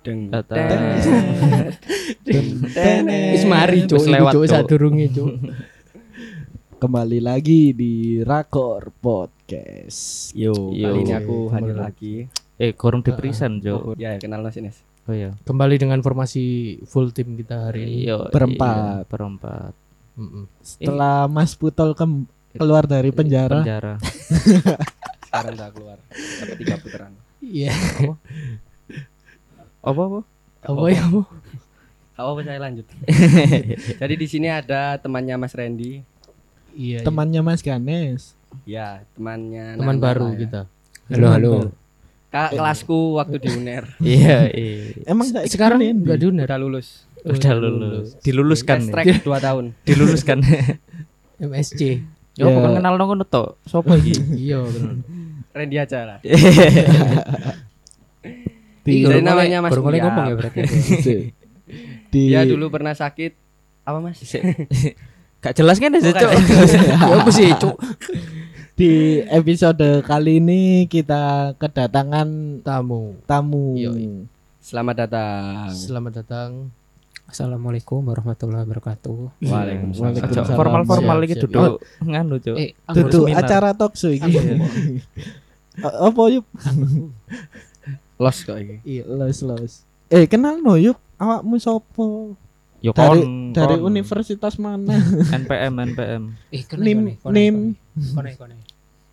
Deng datang. Wis mari cuk, lewat, cuk Cuk. sadurunge cuk. Kembali lagi di Rakor Podcast. Yo, Yo. kali ini aku hadir lagi. Eh, kurang diperisan, Jo. Oh, ya kenal Mas Ines. Oh iya. Kembali dengan formasi full tim kita hari ini. Iya, Berempat. iya, berempat. Mm-mm. Setelah Mas Putol kem- keluar dari penjara, Penjara. Sekarang udah keluar. Dapat tiga putaran. Iya. Apa apa? Apa ya? apa? Apa saya lanjut. Jadi di sini ada temannya Mas Randy. Iya. temannya Mas Ganes. Ya, temannya teman Nana baru ya. kita. Halo, halo. Kakak kelasku waktu di UNER. Iya, iya. Emang Sekarang enggak diundang. Udah lulus. Udah lulus. Diluluskan track 2 tahun. Diluluskan. MSC. Ya, Ya. bukan kenal nang ngono tok. Sopo iki? Iya bener. Randy aja lah. Di, Dari Baru namanya Mas Baru mulai Uyap. ngomong ya berarti. di, di Dia dulu pernah sakit apa Mas? Gak jelas kan ya, Cok? Ya apa sih cuk? di episode kali ini kita kedatangan Tamu. tamu. Yoi. Selamat datang. Selamat datang. Assalamualaikum warahmatullahi wabarakatuh. Waalaikumsalam. Siap, iki siap. duduk nganu, Cok. Eh, Duduk acara talk show iki. Apa yuk? Los kok ini. Iya, los los. Eh, kenal no yuk. Awakmu sopo? Yo Dari kon, dari kon. universitas mana? NPM NPM. eh kone, Nim kone, kone, nim. Kone kone.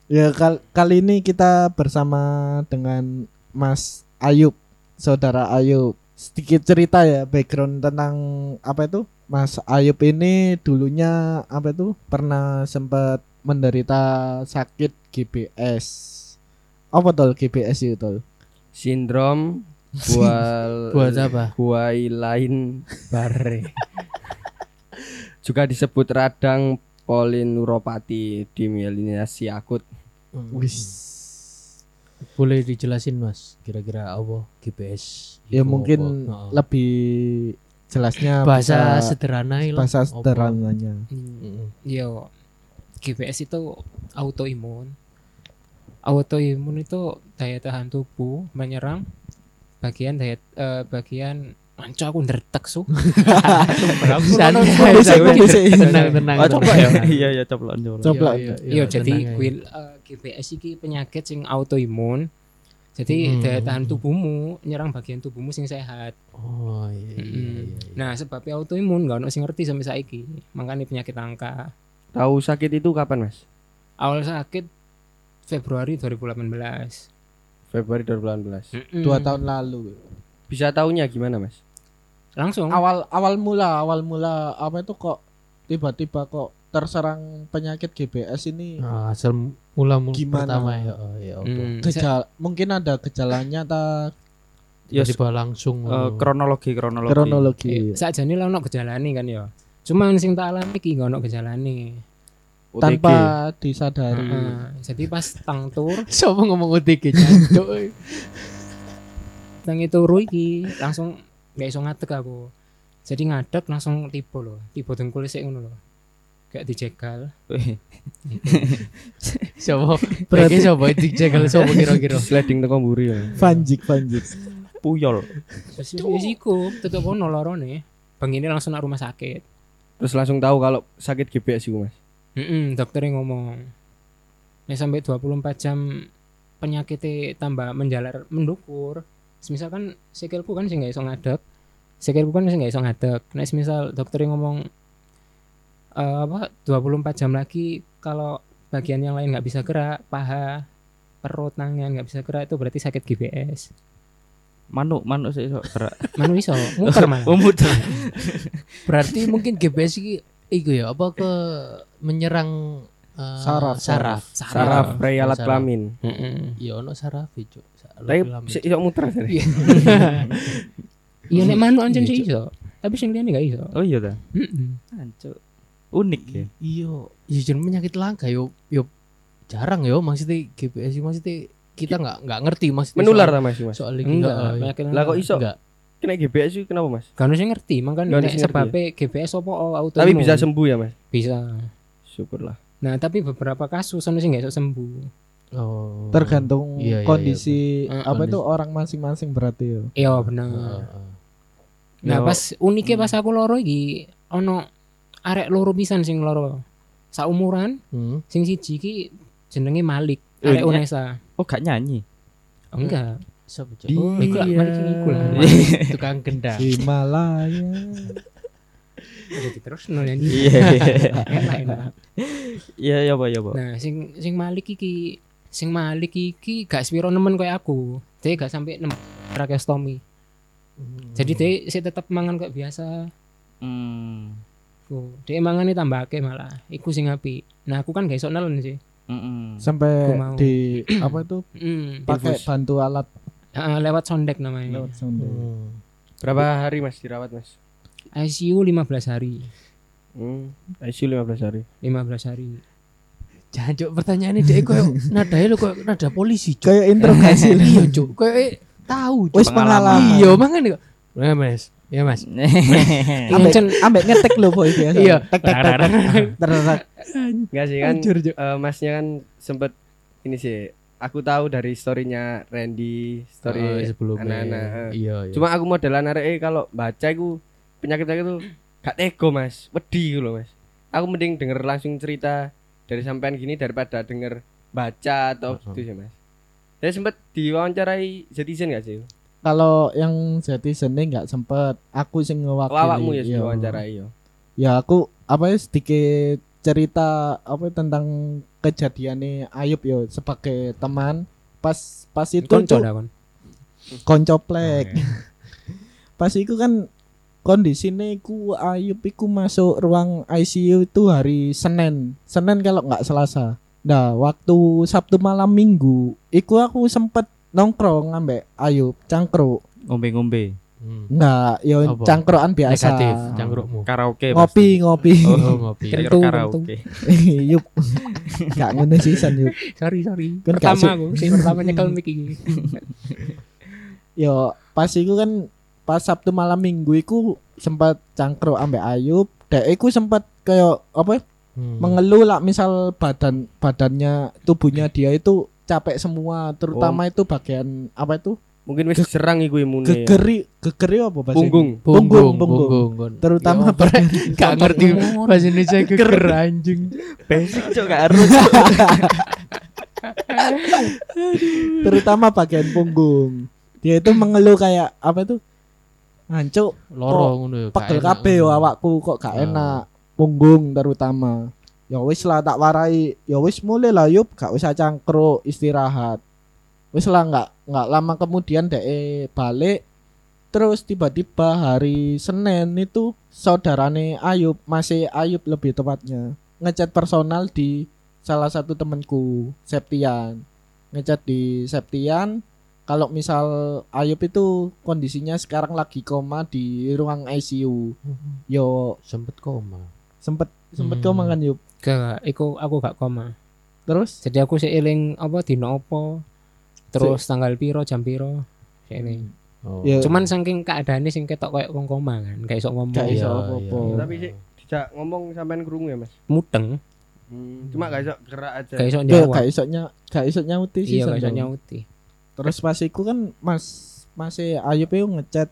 Ya kal- kali ini kita bersama dengan Mas Ayub, saudara Ayub. Sedikit cerita ya background tentang apa itu? Mas Ayub ini dulunya apa itu? Pernah sempat menderita sakit GBS. Apa tol GBS itu tol? Sindrom bual Buat apa? lain bare. Juga disebut radang polineuropati demyelinasi akut. Wis. Boleh dijelasin Mas, kira-kira apa GPS? Ya mungkin apa? Lebih jelasnya bahasa sederhana lah. bahasa sederhananya. Mm-mm. Yo, GPS itu autoimun. Autoimun itu daya tahan tubuh menyerang bagian daya eh, bagian Anco aku ndertek su. Santai. Tenang, tenang. Ah, coba ya. Iya, iya, coba coba. Coba. Iya, iya, iya, Iya, jadi kuil eh, GPS iki penyakit sing autoimun. Jadi Hmm. daya tahan tubuhmu nyerang bagian tubuhmu sing sehat. Oh iya. iya, iya, iya. Nah, sebabnya autoimun gak ono sing ngerti sampai saiki. Makanya penyakit langka. Tahu sakit itu kapan, Mas? Awal sakit Februari 2018. Februari 2018. Mm-mm. Dua tahun lalu. Bisa taunya gimana, Mas? Langsung. awal awal mula awal mula apa itu kok tiba-tiba kok terserang penyakit GBS ini Nah, asal mula mula Gimana? pertama ya. Oh, ya apa. Hmm, gejala mungkin ada gejalanya ta Ya, Tiba-tiba langsung. Oh. kronologi kronologi. kronologi Eh, sakjane lah ono gejalane kan ya. Cuman sing tak alami iki gak ono gejalane. OTG. tanpa disadari Heeh. Jadi pas tang tur, Siapa ngomong OTG jancuk. tang itu turu iki langsung gak iso ngadeg aku. Jadi ngadeg langsung tiba loh, tiba dengkul sik ngono loh. Kayak dijegal. Siapa? Berarti- siapa dijegal siapa kira-kira? sliding teko mburi ya. Vanjik Vanjik Puyol. Wis iku tetep ono lorone. Bang ini langsung nak rumah sakit. Terus langsung tahu kalau sakit GBS itu, Mas. Mm dokternya ngomong. Nek sampai 24 jam penyakitnya tambah menjalar mendukur. Misalkan sikilku kan sih nggak iso ngadeg. Sikilku kan sih nggak iso ngadeg. Nek misal dokternya ngomong eh, apa 24 jam lagi kalau bagian yang lain nggak bisa gerak, paha, perut, tangan nggak bisa gerak itu berarti sakit GBS. Manuk, manuk sih iso gerak. Mana iso? Muter malah. Oh, muter. Berarti mungkin GPS iki iku ya apa ke menyerang eh, Saraf, saraf. Saraf pray alat Saraf. kelamin. Heeh. Iya ono saraf itu. Tapi si- iso muter tadi. Iya nek manuk ancen Iya, sih iso. Tapi sing liyane nggak iso. Oh iya ta. Heeh. Ancuk. Unik ya. Iya, iya jeneng penyakit langka yo yo jarang yo maksudnya GPS maksudnya kita nggak nggak ngerti maksudnya Menular ta, Mas? Mas? soal iki. Enggak, iya. Lah kok iso? Enggak. Kena GBS itu kenapa, Mas? Kan sing ngerti, makanya nek ngerti sebabnya GPS apa auto Tapi bisa sembuh ya, Mas? bisa. Syukurlah. Nah, tapi beberapa kasus ono sing nggak iso sembuh. Oh. tergantung Iya, iya, kondisi iya. apa Eh, itu orang masing-masing berarti ya Iya bener. Heeh. Nah, Yo. pas uniknya pas aku loro iki ono arek loro pisan sing loro. Saumuran Hmm. sing siji iki jenenge Malik, Eh, arek iya. Unesa. Oh gak nyanyi. Oh, enggak. Siapa Cok? Oh, iku lah, Malik sing iku lah. tukang gendang. Himalaya Jadi terus no nyanyi. Iya. Enak enak. Iya ya Pak ya Pak. Nah, sing sing Malik iki sing Malik iki gak sepiro nemen koyo aku. Dia gak sampai nem tracheostomy. Jadi dia sih tetap mangan kayak biasa. Hmm. Oh, dia mangane tambahke malah. Iku sing api. Nah, aku kan gak iso nelen sih. Mm-mm. sampai Aku mau. di apa itu Hmm. pakai bantu alat Ah, lewat sondek namanya. lewat sonde. Hmm. Berapa hari Mas dirawat Mas? ICU 15 hari. Hmm, ICU 15 hari. 15 hari. Jangan cuk pertanyaan ini dia koyo nada lu koyo nada polisi cuk. kayak interogasi. Iya cuk, koyo eh, tahu cuk. wis pengalaman Iya, makanya kok. Ya Mas. Ya Mas. ambek ambek ngetek lho boy biasa Iya. tek tek tek Enggak sih kan eh, Masnya kan sempet ini sih aku tahu dari storynya Randy, Oh, story sebelumnya. anak-anak. Iya, iya. Cuma aku modelan arek eh, kalau baca iku penyakit-penyakit itu gak tego Mas, wedi loh Mas. Aku mending denger langsung cerita dari sampean gini daripada denger baca atau Heeh. gitu sih Mas. Saya sempet diwawancarai Zetizen gak sih? kalau yang citizen ini nggak sempet aku sing Oh, ngewakili awakmu ya sih Iya. wawancarai yo. ya aku apa ya sedikit cerita apa tentang kejadiannya Ayub yo sebagai teman. Pas pas itu Konco tuh dah kon. koncoplek. Pas itu kan kondisinya ku Ayub iku masuk ruang ICU itu hari Senin. Senin kalau nggak Selasa. Nah waktu Sabtu malam Minggu iku aku sempet nongkrong ambek Ayub cangkruk. Ngombe-ngombe. Hmm. nggak yo Apa? cangkruan biasa Negatif cangkrukmu. Karaoke. ngopi ngopi Oh, Oh, ngopi. Kira karaoke. Yup gak ngono sih San Yup Sorry, sorry. Kan pertama aku, sing pertama nyekel mic iki. yo pas iku kan pas Sabtu malam Minggu iku sempat cangkruk ambek Ayub dek iku sempat kayak apa ya, Hmm. mengeluh lah misal badan badannya tubuhnya dia itu capek semua terutama itu bagian apa itu Mungkin wis serang iku imune. ya. gegeri gegeri apa bahasa Punggung. Punggung, punggung, terutama Ya, bagian Gak ngerti bahasa Indonesia geger anjing. Basic cok gak harus. terutama bagian punggung dia itu mengeluh kayak apa itu hancur Loro ngono ya. pegel kabeh yo awakku kok gak Ah. enak punggung terutama ya wis lah tak warai ya wis mulai lah yuk gak usah cangkruk istirahat wis lah nggak nggak lama kemudian dek balik. Terus tiba-tiba hari Senin itu saudarane Ayub masih Ayub lebih tepatnya ngechat personal di salah satu temanku Septian. Ngechat di Septian kalau misal Ayub itu kondisinya sekarang lagi koma di ruang ICU yo. Sempet koma. sempet sempet Hmm. koma kan Yub? Gak, iku aku gak koma. terus? Jadi aku seiling apa dino apa terus tanggal piro jam piro seiling. Oh. Ya. Cuman saking keadaannya sing ketok kayak wong koma kan, gak iso ngomong. Gak iso Iya, apa-apa. iya. Tapi sih dijak ngomong sampean krungu ya Mas. Muteng, Hmm, cuma gak iso gerak aja. gak iso Yo, jawab. gak iso nya gak iso nyauti sih Iya, gak iso nyauti. terus pas iku kan Mas masih Ayub itu ngechat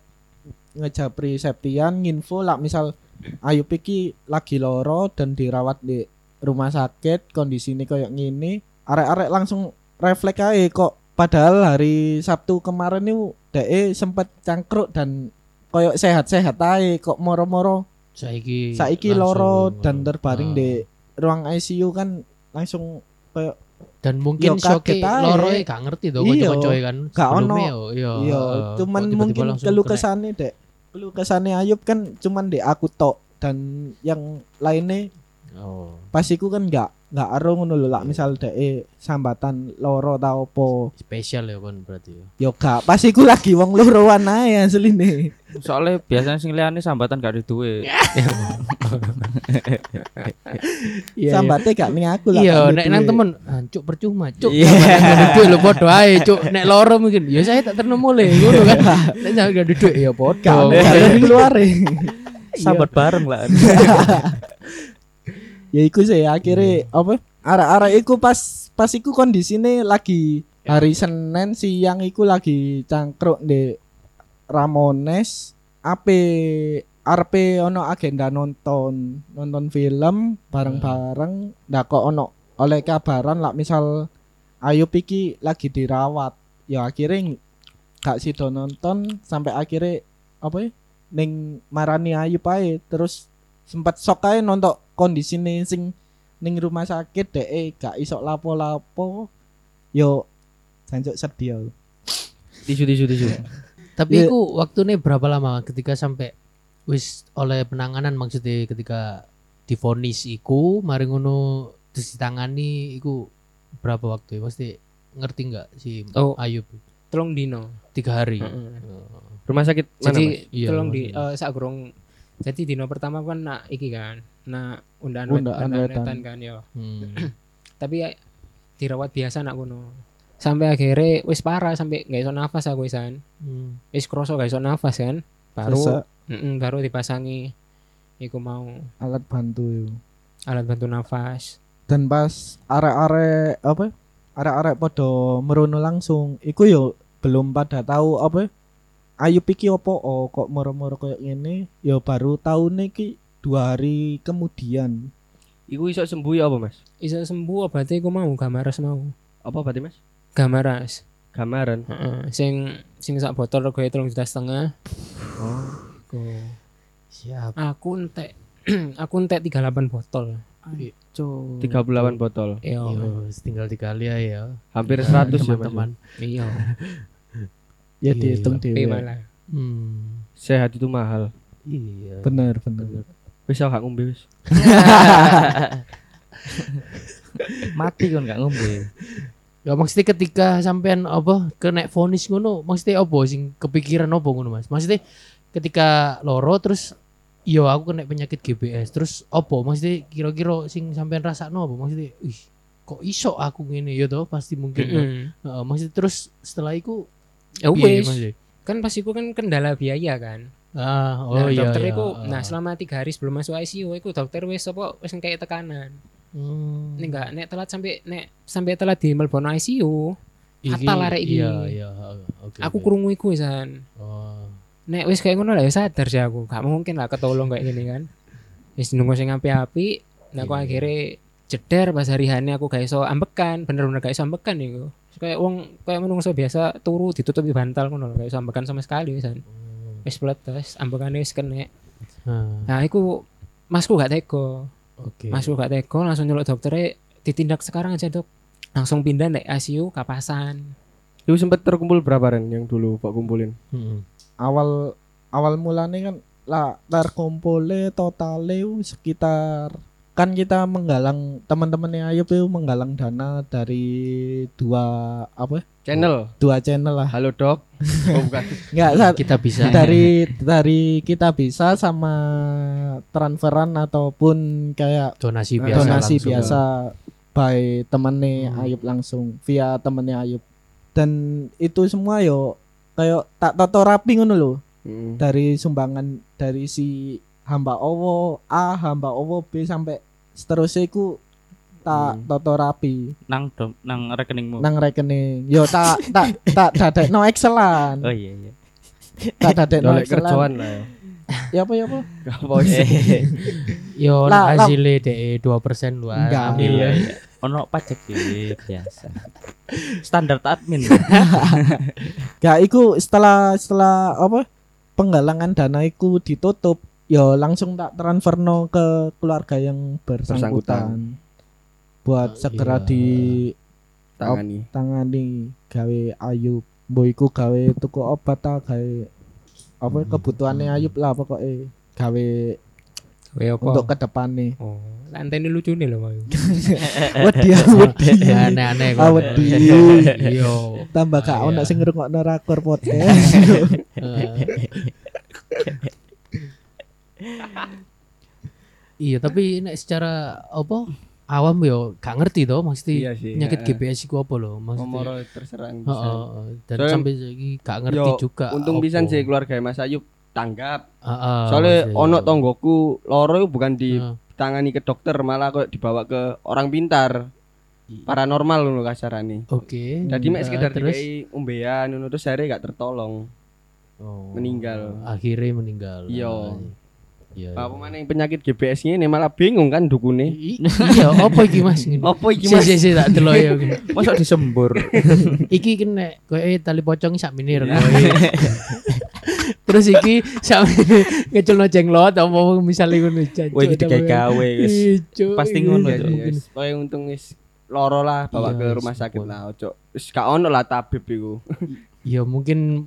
ngejapri Septian nginfo lah misal Ayub iki lagi loro dan dirawat di rumah sakit kondisi ini kayak gini arek-arek langsung refleks aja kok padahal hari Sabtu kemarin itu DE sempet cangkruk dan koyok sehat-sehat aja kok moro-moro saiki saiki loro dan terbaring Ah. di ruang ICU kan langsung koyok dan mungkin ae. loro e gak ngerti to Iya. kanca-kanca kan Gak ono. iya Iya, cuman Kok tiba-tiba mungkin kena. kesane dek. Keluh kesane Ayub kan cuman di aku tok dan yang lainnya oh. Pas iku kan nggak nggak aro ngono lho lah misal dek sambatan loro tau apa. Spesial ya kon berarti ya. Yo gak pas iku lagi wong loroan ae asline. Soalnya biasanya sing liyane sambatan gak duwe. sambate gak ning aku lah iya gak nek duwe. nang temen ancuk percuma cuk. Iya. yeah. duit lo podo ae cuk. Nek loro mungkin ya saya tak terno mulai ngono kan. Nek gak duit ya podo gak keluar Sambat bareng lah. ya iku sih akhirnya apa? Arah-arah iku pas pas iku kondisine lagi hari Senin siang iku lagi cangkruk di Ramones. Ape arepe ono agenda nonton nonton film bareng-bareng ndak kok ono oleh kabaran lah misal Ayu iki lagi dirawat. Ya akhirnya gak sido nonton sampai akhirnya apa ya ning marani Ayu pae terus sempat sok ae nonton kondisine sing ning rumah sakit dek gak iso lapo-lapo yo jancuk sedih aku. Tisu tisu tisu. Tapi Iya. iku waktunya berapa lama ketika sampai wis oleh penanganan maksudnya ketika divonis iku mari ngono ditangani iku berapa waktu ya? Pasti ngerti nggak si Oh. Ayub Tolong dino. tiga hari. Heeh. Oh. Rumah sakit mana Jadi Mas? Iya, tolong di gurung jadi dino pertama kan nak iki kan. Nak undaan Undaan undaan wetan. wetan kan ya. Hmm. Tapi ya, dirawat biasa nak ngono. Sampai akhirnya wis parah sampai nggak iso nafas aku wisan. Hmm. Wis kroso gak iso nafas kan. Baru Mm-mm, baru dipasangi iku mau alat bantu yo. alat bantu nafas. dan pas arek-arek apa arek-arek podo merono langsung iku yo belum pada tahu apa Ayu iki opo oh, kok moro-moro kayak gini yo baru tahu ki dua hari kemudian Iku iso sembuh ya apa Mas? Iso sembuh obatnya iku mau gamaras mau. Apa berarti Mas? Gamaras. Gambaran. Heeh, sing sing sak botol regoe telung juta setengah. Oh. Siap. Aku entek aku entek 38 botol. Cuk. 38 botol. Iya. Yo, tinggal dikali ya ya. Hampir Nah, 100 ya Mas. teman-teman. Iya. ya Iya, dihitung Tapi dhewe malah. Hmm. Sehat itu mahal. Iya. bener bener Wis aku gak ngombe wis. Mati kan gak ngombe. Ya maksudnya ketika sampean apa kena vonis ngono, maksudnya apa sing kepikiran apa ngono Mas? Maksudnya ketika loro terus yo aku kena penyakit GBS terus apa maksudnya kira-kira sing sampean rasakno apa maksudnya ih kok iso aku ngene ya toh pasti mungkin kan? Mm-mm. Heeh, maksudnya terus setelah itu Ya wis. maksudnya? Kan pas iku kan kendala biaya kan. Ah, oh nah, iya. dokter iya. iku ah. nah selama tiga hari sebelum masuk ICU iku dokter wis apa wis kayak tekanan. Hmm. Nek enggak nek telat sampai nek sampai telat di Melbourne ICU, fatal arek iki. Iya, iya. Oke. aku oke. krungu iku wisan. Oh. Nek wis kayak ngono lah ya sadar sih aku. Gak mungkin lah ketolong kayak gini kan. Wis nunggu sing api-api, nah aku Iya. akhirnya jeder pas hari hani aku gak iso ambekan, bener-bener gak iso ambekan iku. Kayak wong kayak menungso biasa turu ditutupi bantal ngono gak iso ambekan sama sekali wisan. Hmm. Wis pletes, ambekane wis kena. Ah, Nah, iku masku gak tega. Oke. Masku gak tega langsung nyeluk dokternya ditindak sekarang aja, Dok. Langsung pindah nek ICU kapasan. Iku sempet terkumpul berapa Ren yang dulu Pak kumpulin? Hmm. awal awal mulanya kan lah terkumpulnya totalnya sekitar kan kita menggalang teman-temannya Ayub itu menggalang dana dari dua apa Channel. dua channel lah Halo Dok. Oh bukan. nggak. Kita bisa dari dari kita bisa sama transferan ataupun kayak donasi Nah, biasa donasi langsung. biasa by temennya Hmm. Ayub langsung via temennya Ayub dan itu semua yo kayak tak toto rapi ngono loh Mm. dari sumbangan dari si hamba owo A hamba owo B sampai seterusnya iku tak Hmm. toto rapi Nang dom, nang rekeningmu. nang rekening yo tak tak tak dadek no excelan Oh iya iya. tak dadek no excelan kerjaan lah ya. ya apa ya apa Gak apa sih. Yo Lah, hasilnya DE 2% lu ah, Enggak. ambil Iya ya. iya. Ono pajak iki biasa. Standar admin. Gak iku setelah setelah apa penggalangan dana iku ditutup yo langsung tak transfer no ke keluarga yang bersangkutan, buat Oh, segera iya. ditangani Tangani. gawe Ayub mbok iku gawe tuku obat ta gawe apa Hmm. kebutuhannya Ayub lah pokoknya gawe Kowe apa? untuk ke depannya Oh, lantai ini lucu nih loh, mau. wedi wedi Ya, aneh-aneh Ah, kok. wedi. Yo. tambah gak Ah, ono iya. sing ngrungokno rakor podcast Iya, tapi nek secara apa awam yo gak ngerti toh maksudnya Iya sih. penyakit ya. GBS iku apa loh maksudnya. Ngomoro terserang. Bisa. heeh. dan Soalnya- sampai saiki gak ngerti Yo, juga. Untung pisan sih keluarga Mas Ayub tanggap. Heeh, Soalnya maksudnya, ono iya. tonggoku loro bukan Heeh. ditangani ke dokter malah kok dibawa ke orang pintar. paranormal ngono kasarane. Oke. Jadi mek sekedar terus dikai umbean ngono terus akhirnya gak tertolong. Oh, meninggal. Akhirnya meninggal. Iya. Iya. Apa mana yang penyakit GBS ini malah bingung kan dukune. Iya, apa iki Mas? Apa iki Si Mas? si si tak delok ya. gini. Masa disembur. Iki kena koyo tali pocong sak menir kowe. Terus iki sak ngeculno jenglot apa misalnya ngono jancuk. Wah, iki digawe wis. Icuk, Pasti ngono, wis. Pokoknya untung wis loro lah bawa Iya, ke rumah sakit lah ojo. Wis gak ono lah tabib iku. Ya mungkin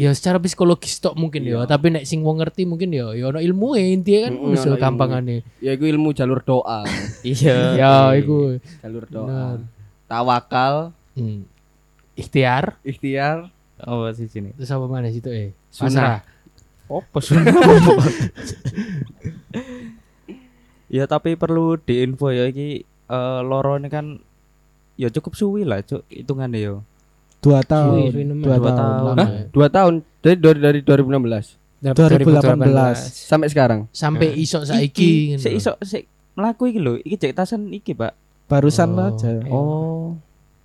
ya secara psikologis tok mungkin ya, Iya. tapi nek sing wong ngerti mungkin ya ya ono ilmu intinya kan Mm, ilmu. gampangane. Ya iku ilmu jalur doa. Iya. Ya iku jalur doa. Tawakal, hmm. ikhtiar ikhtiar, Oh, sih sini. terus apa mana situ eh Sunnah. Apa sih? ya tapi perlu diinfo ya iki eh, loro ini kan ya cukup suwi lah cuk hitungannya yo. Dua tahun. suwi nemen. Dua Dua tahun. tahun. Hah? ya. dua tahun dari dari, dari 2016 2018. sampai sekarang. sampai Nah, isok Iki saiki sik iso sik mlaku iki lho, iki cek tasan iki, Pak. Barusan Oh. aja. Oh.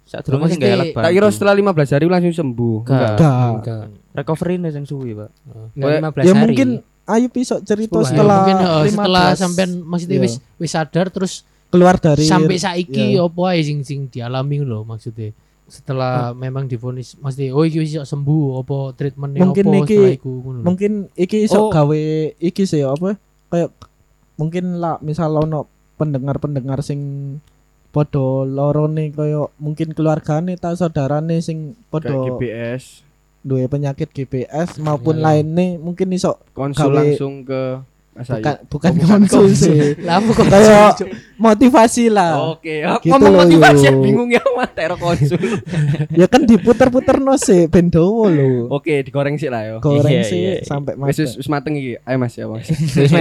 Sadurunge sing Maksudnya- gawe alat bantu. Tak kira setelah 15 hari langsung sembuh. Enggak. Enggak. Enggak. recovery nih sing suwi, Pak. Enggak Ya 15 Ya hari. mungkin Ayu bisa cerita 10 hari. Ya, setelah mungkin oh, setelah 15 sampean maksudnya Iya. wis wis sadar terus keluar dari sampai saiki iya. opo ae sing sing dialami lho maksudnya setelah memang divonis mesti oh iki iso sembuh opo treatmentnya Mungkin opo iki- setelah iku mungkin iki iso Oh. gawe iki sih apa kayak mungkin lah misal ono pendengar-pendengar sing podo lorone kaya mungkin keluargane ta saudarane sing Kayak podo GPS, duwe penyakit GPS maupun Iya, iya. lainnya mungkin iso konsul Gawe- langsung ke Mas Ayu. bukan bukan Oh, bukan konsul sih lah kok kayak motivasi lah Oke, Gitu ngomong motivasi Yu. bingung ya mas tero konsul. ya kan diputer-puter no sih ben dawa lho Oke, digoreng sih lah yo. goreng Iya, sih iya. sampai Wis wis mas wis mateng iki. Ayo Mas ya, Mas. Wis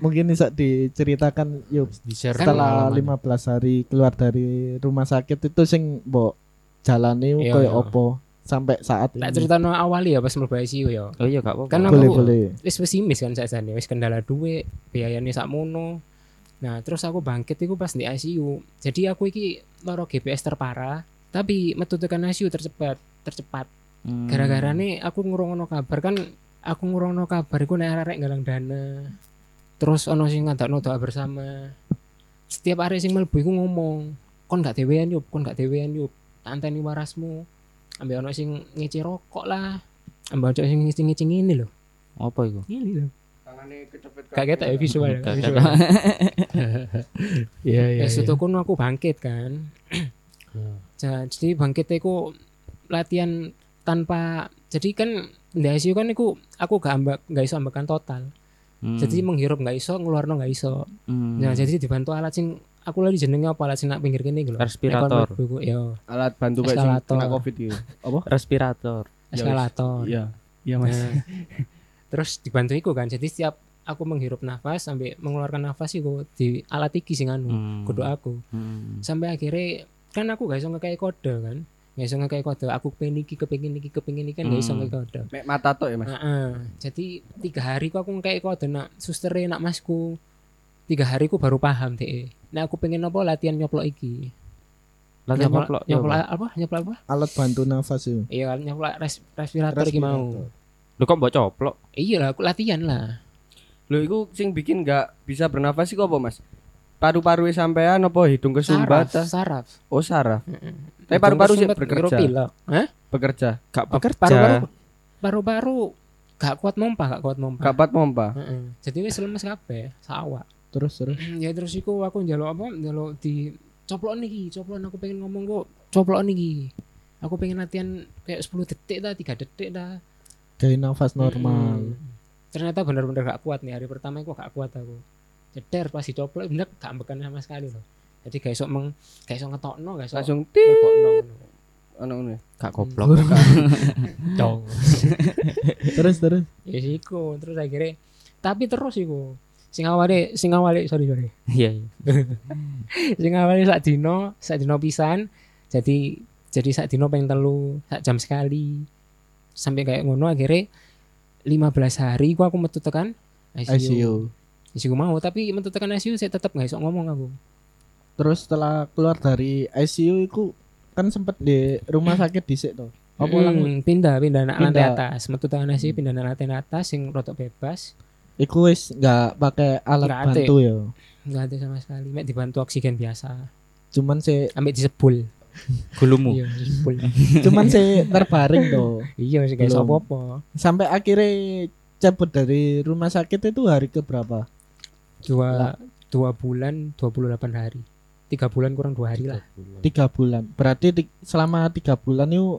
mungkin bisa diceritakan yuk di share setelah pengalaman. 15 hari keluar dari rumah sakit itu sing mbok jalani Iya, koyo iya. opo sampai saat Tak ini cerita no awali ya pas mlebu ICU ya. Oh iya gak apa-apa. Kan boleh aku- boleh Wis pesimis kan sakjane, wis kendala duit, biayane sakmono. Nah, terus aku bangkit iku pas di ICU. Jadi aku iki loro GPS terparah, tapi metu tekan ICU tercepat, tercepat. Hmm. Gara-gara nih aku ngurungono kabar kan aku ngurungono kabar iku nek arek galang dana. Terus ono sing ngadakno doa bersama. Setiap arek sing mlebu iku ngomong, kon gak dewean yuk, kon gak dewean yuk. Anteni warasmu. Ambil ono sing ngece rokok lah. Ambil ono sing ngece-ngece ngene lho. apa iku? Ini lho. Tangane kecepet. Gak ketok ya visual. ya, iya iya Ya situ kono aku bangkit kan. Ja- Jadi bangkit iku latihan tanpa jadi kan di ICU kan iku aku gak ambak gak iso ambekan total. Hmm. Jadi menghirup gak iso, ngeluarno gak iso. Hmm. Nah, jadi dibantu alat sing aku lagi jenenge apa alat sing nak pinggir kene iku lho. Respirator. Yo, Alat bantu kayak sing kena Covid gitu. Apa? respirator. eskalator. Iya. Iya, Mas. Nah, terus dibantu iku kan. Jadi setiap aku menghirup nafas sampai mengeluarkan nafas iku di alat iki sing anu, Hmm. kudu aku. Hmm. sampai akhirnya kan aku gak iso ngekei kode kan gak iso ngekei kode aku pengen iki kepengin iki kepengin iki kan gak iso Hmm. ngekei kode Mek mata tok ya, Mas. Heeh. jadi tiga hari ku aku ngekei kode nak suster nak masku tiga hari ku baru paham deh nah aku pengen apa latihan nyoplok iki Latihan nyoplok nyoplok. nyoplok apa? apa nyoplok apa alat bantu nafas itu iya nyoplok res, respirator iki mau Lu kok mbok coplok? iya lah aku latihan lah Lho iku sing bikin gak bisa bernafas iku apa, Mas? Paru-paru sampean apa hidung saraf kesumbat? ta? saraf Oh, saraf. Heeh. Tapi paru-paru sih bekerja. Hah? Bekerja. Gak Oh, bekerja. paru-paru paru-paru gak kuat mompa gak kuat mompa Kapat mompa. Heeh. Jadi wis lemes kabeh, sawak. Terus terus ya terus iku aku njaluk apa? Njaluk di coplok niki, coplok aku pengen ngomong kok coplok niki. Aku pengen latihan kayak 10 detik dah, 3 detik dah. kayak nafas normal Mm. Ternyata benar-benar gak kuat nih hari pertama aku gak kuat aku. Jeder pas dicoplok bener gak ambekan sama sekali loh. Jadi gak iso meng gak iso ngetokno, gak iso Langsung ngono. ono ngono. Gak goblok. Dong. terus terus Ya siku, terus akhirnya tapi terus iku. Sing awale sing awale sorry sorry. Iya, iya. sing awalnya sak dino sak dino pisan jadi jadi sak dino pengen telu sak jam sekali sampai kayak ngono akhirnya 15 hari gua aku metu tekan ICU. ICU ICU mau tapi metu tekan ICU saya tetap nggak iso ngomong aku terus setelah keluar dari ICU itu kan sempet di rumah sakit dhisik to. Apa Hmm, pindah pindah nak lantai atas metu tangan sih pindah nak lantai atas sing rotok bebas iku wis nggak pakai alat Nggak bantu ya. nggak ada sama sekali mek dibantu oksigen biasa Cuman sih ambek disebul Gulumu. iya disebul cuman sih terbaring tuh. iya sih kayak apa Sampai akhirnya cabut dari rumah sakit itu hari ke berapa? dua dua bulan 28 hari tiga bulan kurang dua hari lah Tiga bulan. Berarti di- selama tiga bulan itu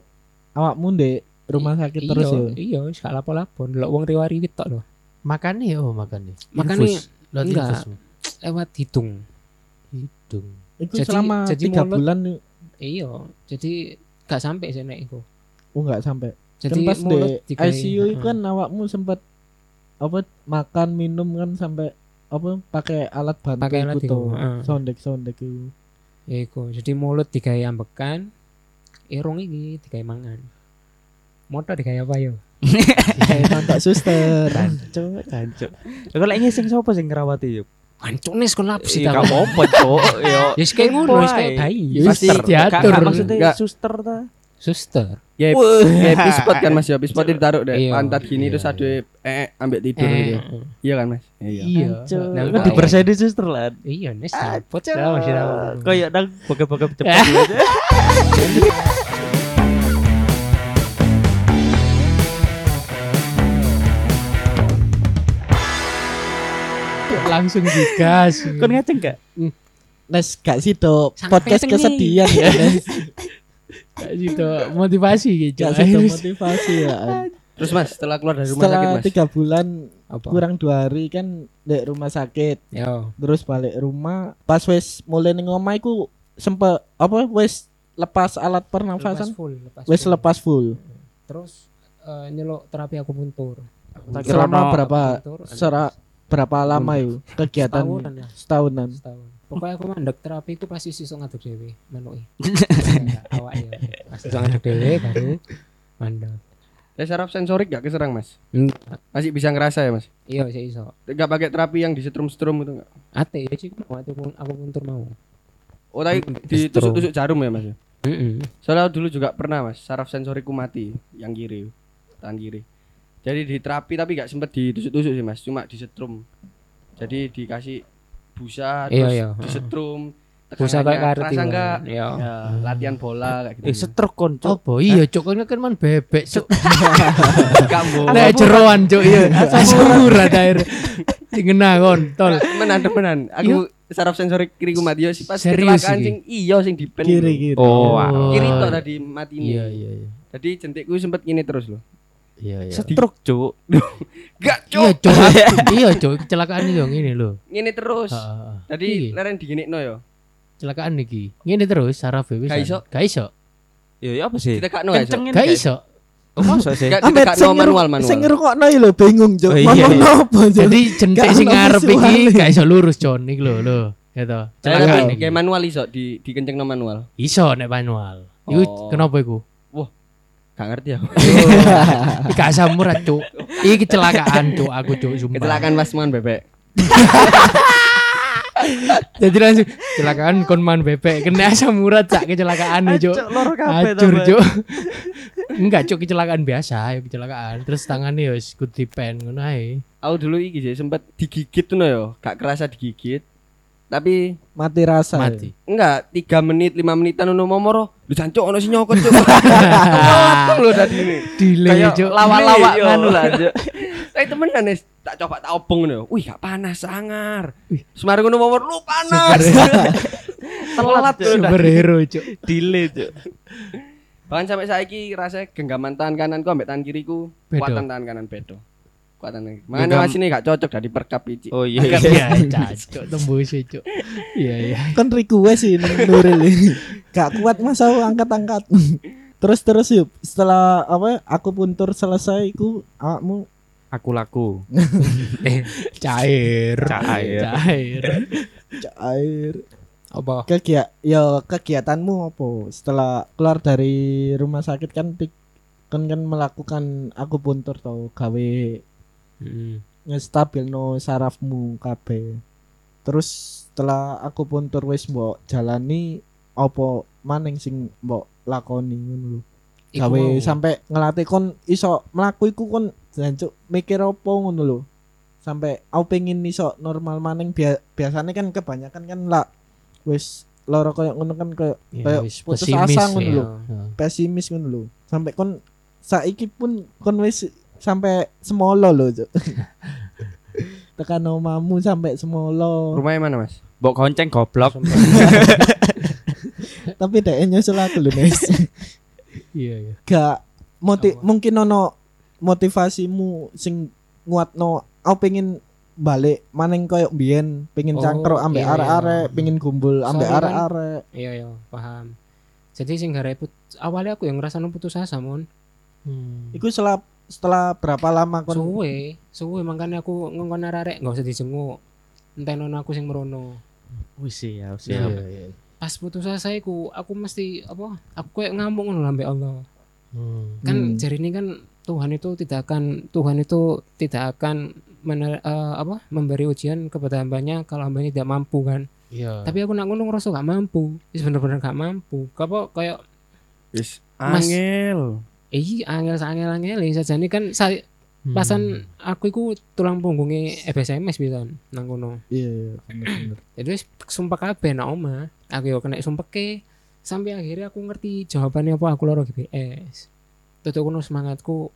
awakmu di rumah sakit iya, terus ya. iya wis gak lapo-lapo ndelok wong riwari tok loh Makane oh makane. Makane Infus. Lewat enggak. infus. lewat hidung Hidung. Itu Jadi- selama jadi tiga mulut- bulan itu iya jadi gak sampai sih nek iku oh nggak sampai. jadi kan pas di mulut digawe- ICU itu kan awakmu sempat apa makan minum kan sampai apa pakai alat bantu Pakai alat itu heeh. sondek sondek itu ya iku jadi mulut digawe ambekan irung iki digawe mangan moto digawe apa yo tontok suster cancuk. Lah kok lek ngising sapa sing ngrawati yo? Ancuk nih sekolah apa sih Iya, tau gak apa-apa, Cuk. Yo. Ya kayak ngono, wis kayak bayi. Ya Pasti diatur. Gak- gak maksudnya suster ta. Suster. Ya kayak pispot kan Mas ya, pispot ditaruh deh Iya. pantat gini Iya, terus ada eh ambek tidur Eh, gitu. Iya kan Mas? Iya. Iya. Nah, Kan di suster lah. Iya, nih sapot lah masih tahu. Kayak nang bokep-bokep cepet Langsung digas. Kon ngaceng gak? Nes gak sih do Sampai podcast kesedihan ya. Gak gitu motivasi gitu. gak sih motivasi ya Terus Mas, setelah keluar dari rumah sakit setelah Mas. tiga bulan Apa? kurang dua hari kan di rumah sakit Yo. terus balik rumah pas wes mulai ning omah iku sempet apa wes lepas alat Lepas pernafasan full, lepas wes full. lepas full Terus eh, nyeluk terapi akupuntur. Tak kira selama berapa Akupuntur, sera berapa lama itu kegiatan Setahunan lah. setahunan setahun. Pokoknya aku mandek terapi ku pasti iso ngaduk dhewe, menuki. Awak ya. Pasti iso ngaduk dhewe baru mandek. Ya saraf sensorik gak keserang Mas? Enggak. Masih bisa ngerasa ya Mas? Iya, sih iso. Gak pakai terapi yang disetrum-setrum itu enggak? Ate ya sih mau aku akupuntur mau. Oh tadi Hmm, ditusuk-tusuk jarum ya Mas ya? Heeh. Soalnya dulu juga pernah Mas, saraf sensorikku mati yang kiri, tangan kiri. Jadi di terapi tapi gak sempet ditusuk-tusuk sih Mas, cuma disetrum. Jadi dikasih busa Iya, terus iya. disetrum. Busa kayak kartu. Rasa enggak Iya. ya, latihan bola kayak gitu. Eh setruk kon, Cuk. Apa iya cuk kan kan man bebek cuk. Kambo. Nek jeroan cuk iya. Asam urat air. Ngena kontol. Temenan temenan. Aku saraf sensorik kiriku mati yo sih pas Serius kecelakaan sing iya sing dipen. kiri kiri Oh, Oh. Kiri tok tadi mati ini. Iya iya iya. Jadi jentikku sempet gini terus loh. Iya iya. Setruk, Cuk. Gak Iya cuk. cuk. Iya cuk kecelakaan iki yo ngene lho. Ngene terus. Iki. leren digenikno yo. Kecelakaan iki. Ngene terus saraf wis. Gak iso. Gak iso. Ya ya apa sih? Ditekakno iso. Gak gak? iso. Oh, masa sih? Gak Ambet ditekakno manual manual. sing ngrungokno lho bingung Cuk. Oh, iya, Ngomong iya. apa Cuk? Jadi jentik sing ngarep iki gak iso lurus con iki lho lho. Gitu. Kecelakaan Kayak iki. kayak manual iso di dikencengno manual. Iso nek manual. Iku Oh. kenapa iku? Gak ngerti aku. Iki gak asam urat, Cuk. Iki kecelakaan, Cuk. Aku, Cuk, sumpah. Kecelakaan pas mangan bebek. Jadi langsung kecelakaan kon man bebek kena asam urat sak kecelakaan nih, Cuk. Tambah. Cuk. Enggak, Cuk, kecelakaan biasa, ya kecelakaan. Terus tangannya ya kudu dipen ngono ae. Aku dulu iki sih sempet digigit tuh no yo. Gak kerasa digigit. Tapi mati rasa ya. Mati. enggak 3 menit 5 menitan ono momoro. Lu jancuk ono nyokot cuk. Telat lho tadi ini. Delay, Kayak Cuk. lawak-lawak Iya. nganu lah, Cuk. Tapi temenan Nes, tak coba tak obong ngono. Wih, gak panas sangar. Semari ngono momor lu panas. Telat. Superhero, Cuk. Delay, Cuk. Bahkan sampai saiki rasanya genggaman tangan kananku ambek tangan kiriku kuatan tangan kanan bedo. Kuatan ini. Makanya Genggam- mas ini gak cocok dari perkap iki. Oh iya. Iya, iya. iya, Cuk, tembus Cuk. Iya, iya. kan request sih Nuril ini gak kuat mas aku angkat-angkat terus terus yuk setelah apa aku puntur selesai iku awakmu Aku laku. Cair. Cair. Cair. air Apa? kegiat ya kegiatanmu apa setelah keluar dari rumah sakit kan kan kan melakukan aku puntur tau gawe Ngestabil no sarafmu kabeh. Terus setelah aku pun wis mbok jalani opo maning sing mbok lakoni ngono lho. Gawe sampai ngelatih kon iso melaku iku kon jancuk mikir opo ngono lho. Sampai aku pengen iso normal maning Bia biasanya kan kebanyakan kan lah wis loro koyo ngono kan koyo wis putus asa ngono ya. lho. Pesimis ngono lho. Sampai kon saiki pun kon wis sampai semolo lho Cuk. tekan omamu sampai semolo Rumahnya mana, Mas? Mbok gonceng goblok. tapi dek nyusul aku Nes Iya iya. gak moti Apa? mungkin ono motivasimu sing nguatno aku pengen balik maning koyo mbiyen pengen Oh, cangkruk ambek iya, iya. arek-arek pengen kumpul ambek kan- arek-arek Iya iya paham. Jadi sing gak repot awalnya aku yang ngerasa putus asa mon. Hmm. iku setelah setelah berapa lama kon Suwe, suwe makanya aku ngongkon arek nggak usah dijenguk. Entenono aku sing merono. Wis ya, wis ya. iya. Pas putus asa iku aku mesti apa? Aku kayak ngamuk ngono ambek Allah. Hmm. Kan Hmm. jari ini kan Tuhan itu tidak akan Tuhan itu tidak akan mener, eh, apa memberi ujian kepada hambanya kalau hambanya tidak mampu kan. Iya. Tapi aku nak ngono ngerasa gak mampu. Wis bener-bener gak mampu. Apa kayak Wis Mas- angel. Eh angel angel angel saja ini kan saya Hmm. pasan aku iku tulang punggungnya FSMS bisa nang kono. iya iya bener-bener Jadi wis sumpah kabeh nak oma. Aku yo kena sumpah ke sampai akhirnya aku ngerti jawabannya apa aku loro GPS. Tutup kono semangatku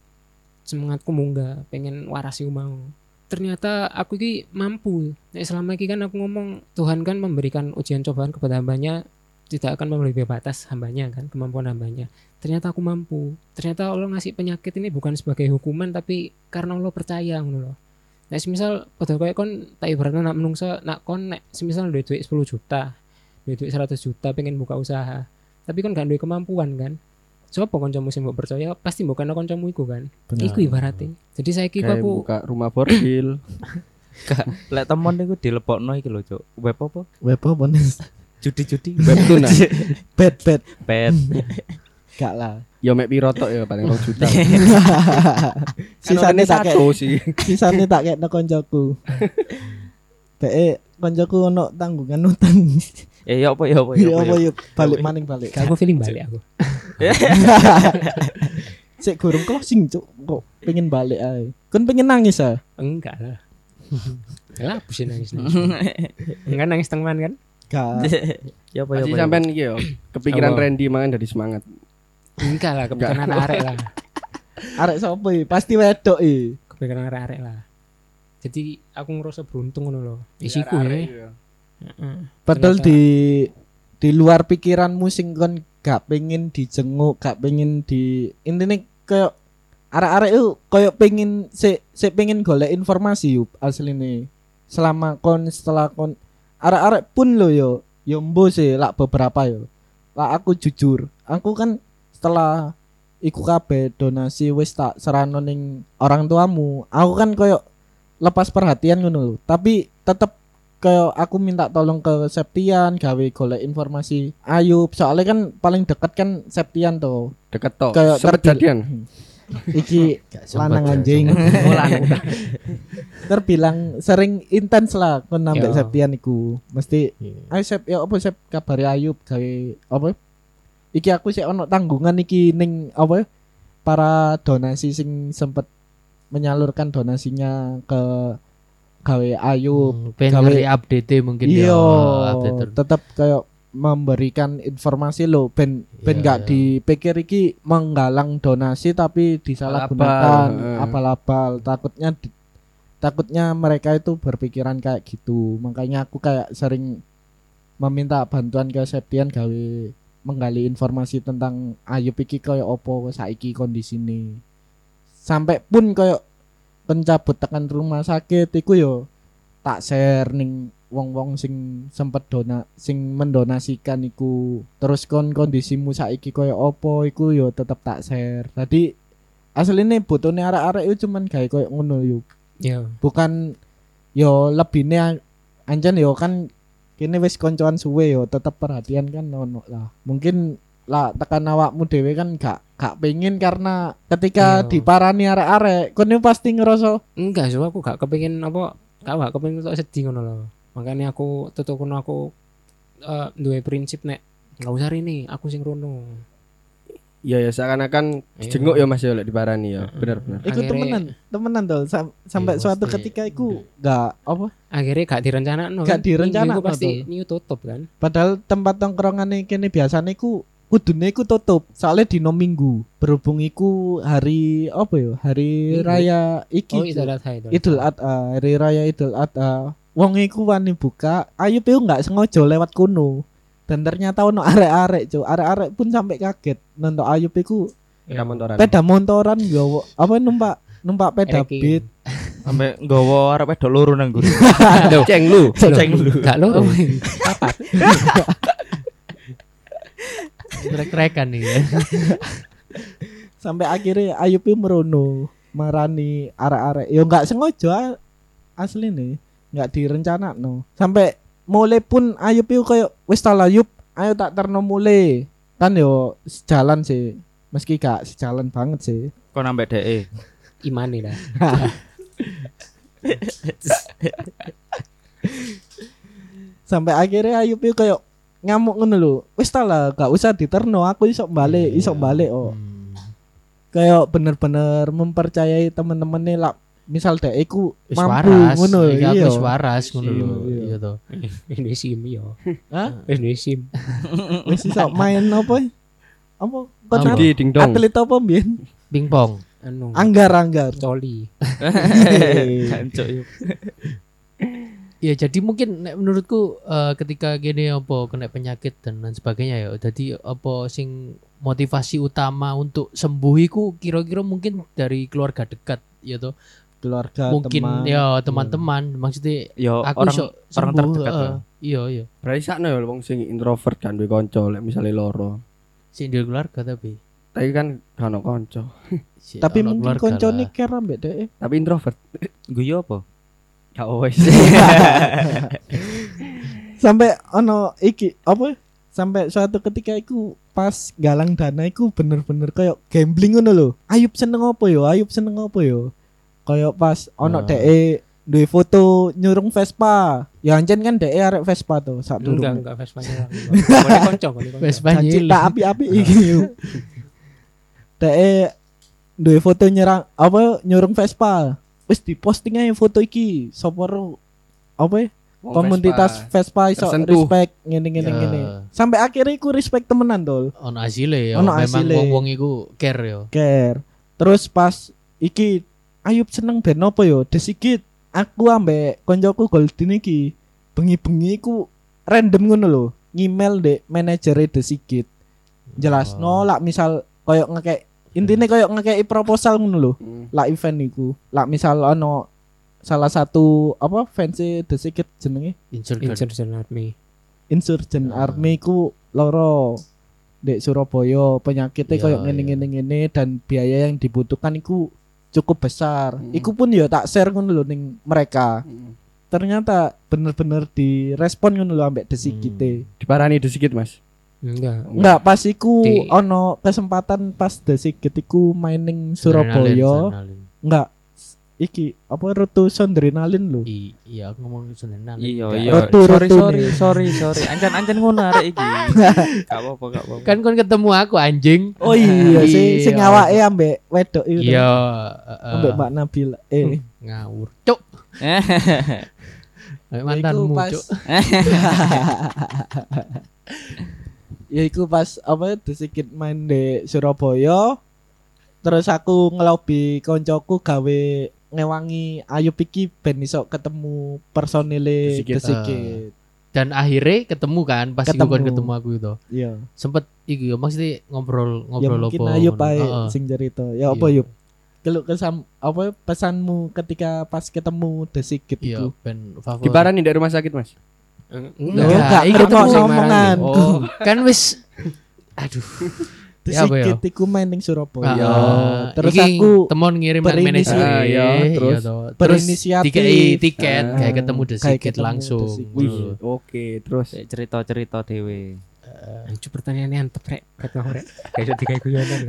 semangatku munggah pengen waras iku mau. Ternyata aku iki mampu. Nek selama ini kan aku ngomong Tuhan kan memberikan ujian cobaan kepada hambanya tidak akan melebihi batas hambanya kan kemampuan hambanya. Ternyata aku mampu. Ternyata Allah ngasih penyakit ini bukan sebagai hukuman tapi karena Allah percaya ngono loh. Nah, semisal padha koyo kon tak ibaratnya nak menungso nak kon nek semisal duit duit 10 juta, duit duit 100 juta pengen buka usaha. Tapi kon gak duwe kemampuan kan. Sopo kancamu sing mbok percaya pasti mbok kena kancamu iku kan. Bener. Iku ibaratnya. Jadi saya kira Kayak aku buka rumah bordil. Lek temon niku dilepokno iki lho, Cuk. Web apa? web apa Nes? Judi-judi. Webtoon ah. bad bad Pet. gak lah Ya mek piro tok ya paling 2 juta. sisane tak kayak satu sih. sisane tak kayak koncoku Be koncoku ono tanggungan utang Eh ya apa ya apa ya ya apa. apa ya. yuk balik maning balik aku feeling balik aku. Sik gurung closing cuk kok pengen balik ae. Kon pengen nangis ah? Enggak lah. Lah sih nangis nangis. Enggak nangis teman kan? Gak. Ya apa ya Masih ya, sampean iki yo. Kepikiran Apa? Randy mangan dari semangat. Enggak lah kepikiran arek lah. Arek sapa iki? Pasti wedok iki. Kepikiran arek lah. Jadi aku ngerasa beruntung ngono loh. Isiku ya. Heeh. Padahal Ternyata- di di luar pikiranmu sing kon gak pengen dijenguk, gak pengen di intine kayak arek-arek itu kayak pengen se se pengen golek informasi yuk asline. Selama kon setelah kon arek-arek pun lo yo yo mbo sih lak beberapa yo. Lah aku jujur, aku kan setelah iku kabeh donasi wis tak serano ning orang tuamu. Aku kan koyo lepas perhatian ngono. Tapi tetep kayak aku minta tolong ke Septian gawe golek informasi Ayub soalnya kan paling deket kan Septian tuh Deket tok. Kayak. Iki lanang anjing. terbilang sering intens lah kon nambah Yo. Septian iku. Mesti Iya. ayo Sep ya apa Sep kabari Ayub gawe apa? Iki aku sih ono tanggungan iki ning apa? Para donasi sing sempet menyalurkan donasinya ke gawe Ayub Hmm, gawe- ngeri update mungkin iya ya, tetap kayak memberikan informasi lo ben ben Iya, gak iya. dipikir iki menggalang donasi tapi disalahgunakan abal-abal. Takutnya di- takutnya mereka itu berpikiran kayak gitu. Makanya aku kayak sering meminta bantuan ke Septian gawe menggali informasi tentang Ayub iki kayak opo saiki kondisine. Sampai pun kayak pencabut tekan rumah sakit iku yo tak share ning wong-wong sing sempet dona sing mendonasikan iku terus kon kondisimu saiki koyo opo iku yo tetep tak share tadi aslinya butuhnya arek-arek itu cuman gawe koyo ngono yo Ya. bukan yo lebihnya anjan yo kan kini wis koncoan suwe yo tetep perhatian kan nono lah mungkin lah tekan awakmu dhewe kan gak gak pengen karena ketika Iya. diparani arek-arek yo pasti ngerasa Enggak, so aku gak kepengin apa Gak gak kepengin untuk sedih ngono loh. Makanya aku tutup kono aku eh duwe prinsip nek nggak usah ini aku sing rono Iya ya seakan-akan Iya. jenguk ya Mas ya lek diparani ya. Bener bener. Iku temenan, temenan tuh sam- sampai Iya, suatu pasti. ketika iku gak apa akhirnya gak direncana Gak direncanakno pasti tuh. new tutup kan padahal tempat tongkrongan kene biasanya iku kudune iku tutup soalnya dino minggu berhubung iku hari apa ya hari Minggu. raya iki oh itu adha itu Idul Adha hari raya Idul Adha wong iku wani buka ayo piu nggak sengaja lewat kuno. Dan ternyata ono arek-arek cuy arek-arek pun sampai kaget nonton Ayub iku Sepeda motoran. peda motoran yo apa numpak numpak peda Ranking. beat? Sampai nggawa arep wedok loro nang guru. Ceng lu. Ceng lu. gak lo Trek-trekan nih ya. sampai akhirnya Ayub itu merono marani arek-arek. Yo nggak sengaja asli nih nggak direncana no. Sampai mulai pun Ayub itu kayak wis ta lah, Ayub ayo tak terno mulai kan yo sejalan sih. Meski gak sejalan banget sih. Kok nambah DE. imani lah. Sampai akhirnya Ayub itu kayak ngamuk ngono lho. Wis ta lah gak usah diterno aku isok balik isok balik oh. Hmm. kayak bener-bener mempercayai temen-temennya lah misal dek iku Wis mampu ngono iki aku iya wis waras ngono Iya, lho. iya. Iya to. ini sim yo Hah? ini sim wis iso main apa apa kon Apa? Judi ding dong. atlet apa mbien Pingpong. anu anggar anggar coli Jancuk. Ya jadi mungkin nek menurutku eh, ketika gini apa kena penyakit dan lain sebagainya ya. Jadi apa sing motivasi utama untuk sembuh iku kira-kira mungkin dari keluarga dekat ya toh. Keluarga mungkin teman ya teman-teman maksudnya Yo aku orang iso orang sembuh, terdekat lah. Iya iya. Berarti sakno ya wong sing introvert kan duwe kanca lek misale loro. Sing di keluarga tapi. Tapi kan ono kanca. Si tapi mungkin koncone lah. care ambek dek Tapi introvert. Guyu apa? Gak wis. sampai ono iki apa sampai suatu ketika iku pas galang dana iku bener-bener kayak gambling ngono lho Ayub seneng apa yo Ayub seneng apa yo kayak pas ono Ah. dek duwe foto nyurung Vespa ya ancen kan dek arek Vespa tuh saat dulu enggak enggak Kone konco kone konco Vespa nyil. tak api-api iki yo dek duwe foto nyerang apa nyurung Vespa wis diposting aja foto iki sapa ro apa ya? Wong komunitas Vespa iso Tersentuh. respect ngene ngene Ya. ngene sampai akhirnya iku respect temenan dol Ono asile ya. Ono Memang wong-wong iku care ya. care terus pas iki Ayub seneng ben apa yo desikit aku ambek koncoku Golden iki bengi-bengi iku random ngono lho ngemail dek manajer desikit jelas Oh. no lah misal koyo ngekek intine koyo ngekei proposal ngono lho Hmm. lah event iku lah misal ono salah satu apa fans desikit jenenge Insurgent. Insurgent Army Insurgent Ah. Army ku loro dek Surabaya penyakitnya Iya, kayak ngene iya. ngene ngene dan biaya yang dibutuhkan iku cukup besar. Hmm. Iku pun ya tak share ngono lho ning mereka. Hmm. Ternyata bener-bener direspon ngono lho ambek desikite. Diparani sedikit, Mas. enggak Enggak pas iku Di- ono kesempatan pas desikit iku main ning Surabaya. Enggak iki apa Rutu Sondrenalin lho. I- iya aku ngomong adrenalin. Iya iya. Rotu, Sorry rotu sorry sorry sorry. Ancan ancan ngono arek iki. Gak apa-apa gak apa-apa. Kan kon ketemu aku anjing. Oh iya sih sing Iya. awake ambek wedok itu. Iya, Ambek. Mbak Nabila. Eh. ngawur. Cuk. Ambek mantanmu, iku pas Cuk. ya iku pas apa desikit main di Surabaya terus aku ngelobi koncoku gawe ngewangi Ayub iki ben iso ketemu personile Desikit. Dan akhirnya ketemu kan pas iku Ketemu. kon ketemu aku itu. Iya. Sempet iku ya maksudnya ngobrol Ya ngobrol mungkin apa. Ayub ngono. ae Heeh. sing cerita. Ya apa Iya. Yub? Keluk kesam apa pesanmu ketika pas ketemu desikit Iya, iku? ben favorit. Dari rumah sakit, Mas. Oh, Enggak, enggak iki ngerti ketemu. omongan. Oh, Kan wis aduh. Ya, apa ya? Desikit iku main ning Surabaya. Ah, terus iki aku temon ngirim nang manajer Ah, iya, terus toh. berinisiatif. tiket Ah, kayak ketemu kayak desikit ketemu langsung. Wih, oke, terus Cerita-cerita dewe. Itu pertanyaannya antep rek. Ket mau rek. Kayak digawe guyonan.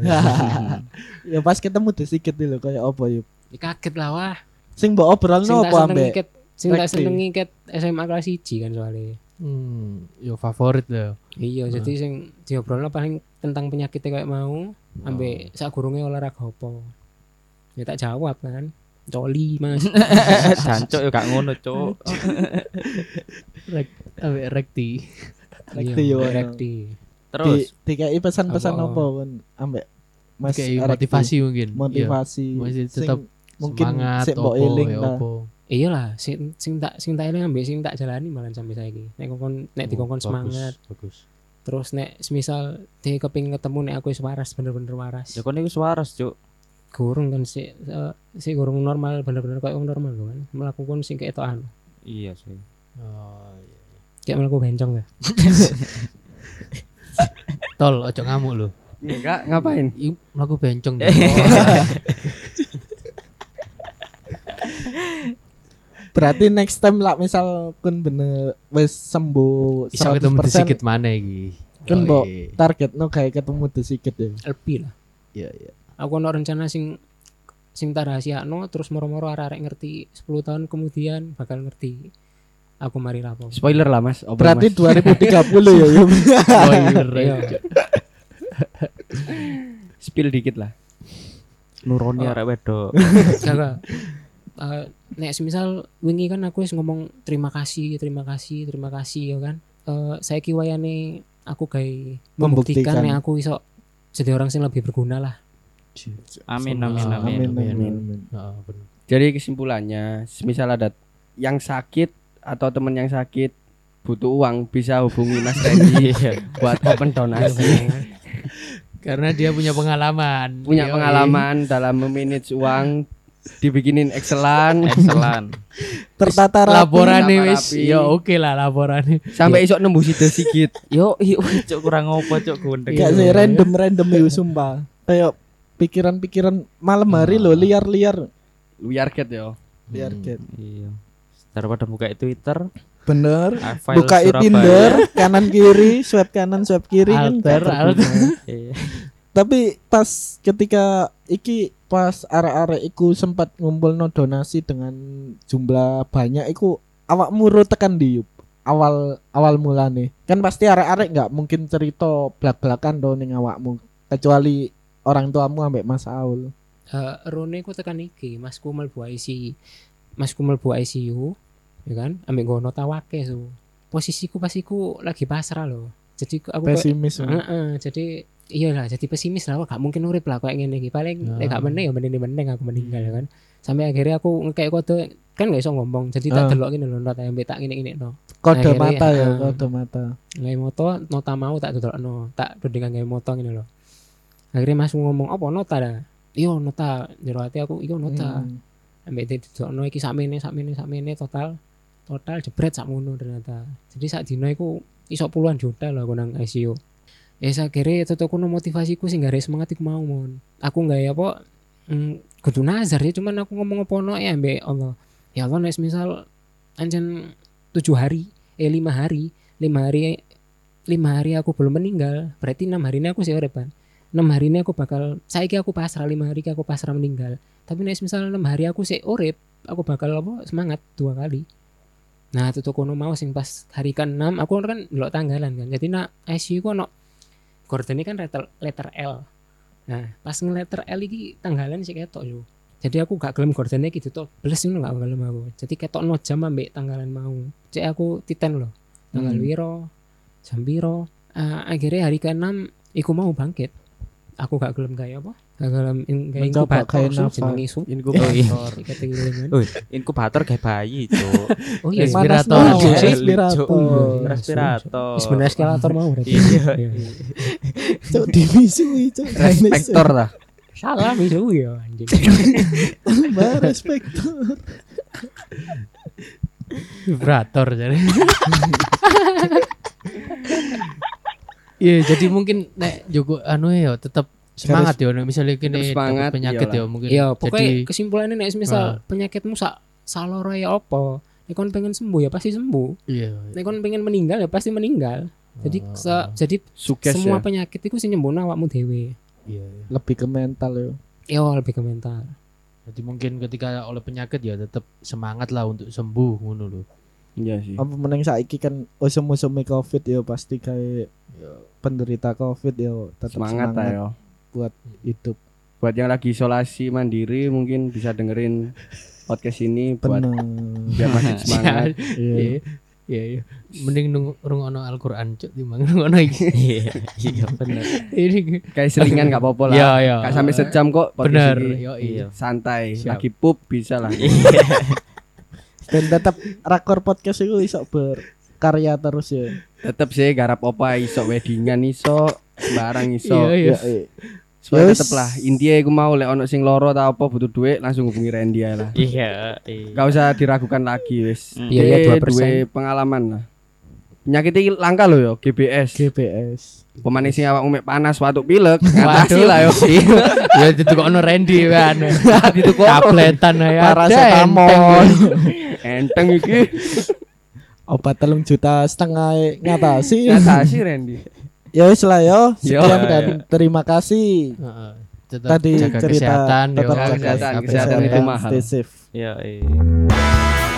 ya pas ketemu desikit lho kayak apa Yub? Ya kaget lah wah. Sing mbok obrolno Sing tak apa seneng ambek Sing tak senengi ket SMA kelas 1 kan soalnya. Hmm, yo favorit lah. Iya, jadi sing diobrolno paling tentang penyakitnya kayak mau, ambek sak gurunge olahraga apa. Ya tak jawab kan. Coli, Mas. Jancuk yo gak ngono, Cuk. Rek, ambek rekti. Rekti Iya, yo. rekti. Terus Di dikai pesan-pesan Apa? apa kan ambek Mas Rekti. motivasi mungkin. motivasi Iya. Masih Sing tetap mungkin semangat sik mbok opo, eling ya ta. opo. Iya lah, sing sing tak sing tak eling ambek sing tak jalani malah sampai saiki. Nek kongkon nek dikongkon Oh, bagus, semangat, Bagus. terus nek semisal dia kepingin ketemu nek aku wis waras bener-bener waras. ya kon iku waras, Cuk. Gurung kan si eh, si gurung normal bener-bener kayak wong normal kan. Melakukan sing kayak anu. Iya sih. Oh, iya. Kayak melaku bencong ya. Tol, ojo ngamuk lu. Enggak, ngapain? Ih, melaku bencong. Berarti next time lah misal kun bener wis sembuh Bisa ketemu 100% sedikit mana iki. Kan, Oh, Mbok. iya. target no kayak ketemu sedikit ya. LP lah. Iya, iya. Aku ono rencana sing sing tak rahasiakno terus moro-moro arek-arek ngerti 10 tahun kemudian bakal ngerti aku mari rapo. Spoiler lah, Mas. Apa, Berarti Mas? 2030 ya. Yum. Iya. Iya. Spill dikit lah. Nuroni Oh. arek wedok. Eh, nek semisal wingi kan aku wis ngomong terima kasih, terima kasih, terima kasih ya kan. Eh saiki wayane aku gawe Membuktikan. membuktikan nek aku iso jadi orang sing lebih berguna lah. Amin amin Amin, amin. Amin amin. amin. Heeh, bener. Jadi kesimpulannya, misal ada yang sakit atau teman yang sakit butuh uang bisa hubungi Mas Randy buat open donasi. Karena dia punya pengalaman. Punya Yoi. pengalaman dalam memanage uang, dibikinin Excelan Excellent. Tertata rapi. laporan nih wis. Ya oke lah laporannya. sampai esok nembus itu sedikit. Yo, iyo cuk kurang opo cuk gundeng. Kayak sih random random ya sumpah. Kayak pikiran-pikiran malam hari lo liar-liar. Liar cat yo. Liar Hmm. cat. Iya. Daripada buka Twitter, Bener. file Buka. Tinder kanan kiri, swipe kanan, swipe kiri kan Alter, gak alter. Iya. Tapi pas ketika iki pas arek-arek iku sempat ngumpul donasi dengan jumlah banyak iku awakmu ro tekan di Yup? awal awal mulane kan pasti arek-arek nggak mungkin cerita belak-belakan do ning awakmu kecuali orang tuamu ambek Mas Aul Eh rone ku tekan iki, Masku mlebu ICU. Masku mlebu ICU, ya kan? Ambek gono tawake su. Posisiku pas iku lagi pasrah loh. Jadi aku pesimis Heeh, jadi iya lah jadi pesimis lah. Gak mungkin urip lah kayak ngene iki. Paling Ah. nek gak meneh ya mending mending aku meninggal ya kan. Sampai akhirnya aku ngekek kode kan gak iso ngomong. Jadi tak Ah. delok ngene lho nota yang tak ngene ngene no. Kode Akhirnya, mata ya ah. kode mata. Ngai moto nota mau tak delok no tak dudingan gawe moto ngene lho. Akhirnya mas ngomong apa nota dah? Iyo nota. Jero hati aku iyo nota. Hmm. ambek didokno iki sakmene sakmene sakmene total total jebret sakmono ternyata. Jadi sak dino iku iso puluhan juta loh aku nang ICU ya saya kira itu aku motivasiku sih gak ada semangat iku mau mon. Aku nggak ya apa mm, kudu nazar ya cuman aku ngomong apa no ya ambek Allah. Ya Allah nek misal anjen tujuh hari eh lima hari lima hari lima hari aku belum meninggal berarti enam hari ini aku sih urip kan enam hari ini aku bakal saiki aku pasrah lima hari aku pasrah meninggal. Tapi nek misal enam hari aku sih urip aku bakal apa semangat dua kali. Nah itu kono mau sing pas hari ke enam aku kan delok tanggalan kan. Jadi nak ICU ku ono gordone kan letter, letter L. Nah pas nge-letter L iki tanggalan sih ketok yo. Jadi aku gak gelem gordone gitu tuh beles ngono gak gelem aku. Jadi ketok no jam ambek tanggalan mau. Cek aku titen loh tanggal Hmm. wiro jam piro. Ah, akhirnya hari ke enam iku mau bangkit aku gak gelem kayak apa gak gelem in- kayak inkubator kayak jenenge su Inkubator. Wih, inkubator kayak bayi, Cuk. oh iya Respirator. Iya, respirator Oh, iya. Respirator. sebenarnya eskalator mau berarti Iya. cuk dimisui cuk Respektor lah. salah itu ya anjing Mbak respektor vibrator jadi. Iya, jadi mungkin nek Joko anu ya tetap semangat ya nek misalnya kini semangat, penyakit ya mungkin. Iya, pokoknya jadi kesimpulannya nek misal Ah. penyakitmu sak saloro ya apa? Nek kon pengen sembuh ya pasti sembuh. iya. Nek kon pengen meninggal ya pasti meninggal. Jadi Ah, se- jadi Sukses semua ya. penyakit itu sih nyembuhno awakmu dhewe. Iya. iya. lebih ke mental ya Yo lebih ke mental. Jadi mungkin ketika oleh penyakit ya tetap semangat lah untuk sembuh ngono lho. Iya sih. Apa meneng saiki kan usum-usume Covid ya pasti kayak penderita Covid ya tetap Semangat semangat, ayo. buat hidup. Buat yang lagi isolasi mandiri mungkin bisa dengerin podcast ini buat Bener. biar masih semangat. Iya. Iya. Iya, iya. Mending rungokno Al-Qur'an cuk timbang rungokno iki. Iya, iya bener. Ini Kayak selingan nggak apa-apa lah. Iya, iya. Gak sampai sejam kok podcast bener. ini. Yo Iya. Santai, Siap. lagi pup bisa lah. Dan tetap rakor podcast itu iso berkarya terus ya. tetep sih garap opa iso weddingan iso sembarang iso. Iya, iya. Ya, iya. Soalnya Yes. tetep lah intinya aku mau lek ono sing loro ta apa butuh duit langsung hubungi Randy lah. Iya, iya. Gak usah diragukan lagi wis. Hmm. Biaya Dia 2%. duwe pengalaman lah. Penyakit ini langka loh yo, GBS. GPS. Pemanis sing awak umek panas watuk pilek, ngatasi lah yo. ya ditukokno Randy kan. Itu kok Tabletan ya. Paracetamol. enteng iki. Obat telung juta setengah ngatasi. Ngatasi Randy. ya wis lah yo. Sekian dan terima kasih. Tadi jaga cerita kesehatan, tetap. Jaga jaga kesehatan, kesehatan ya? itu mahal. Stay safe. Iya, iya.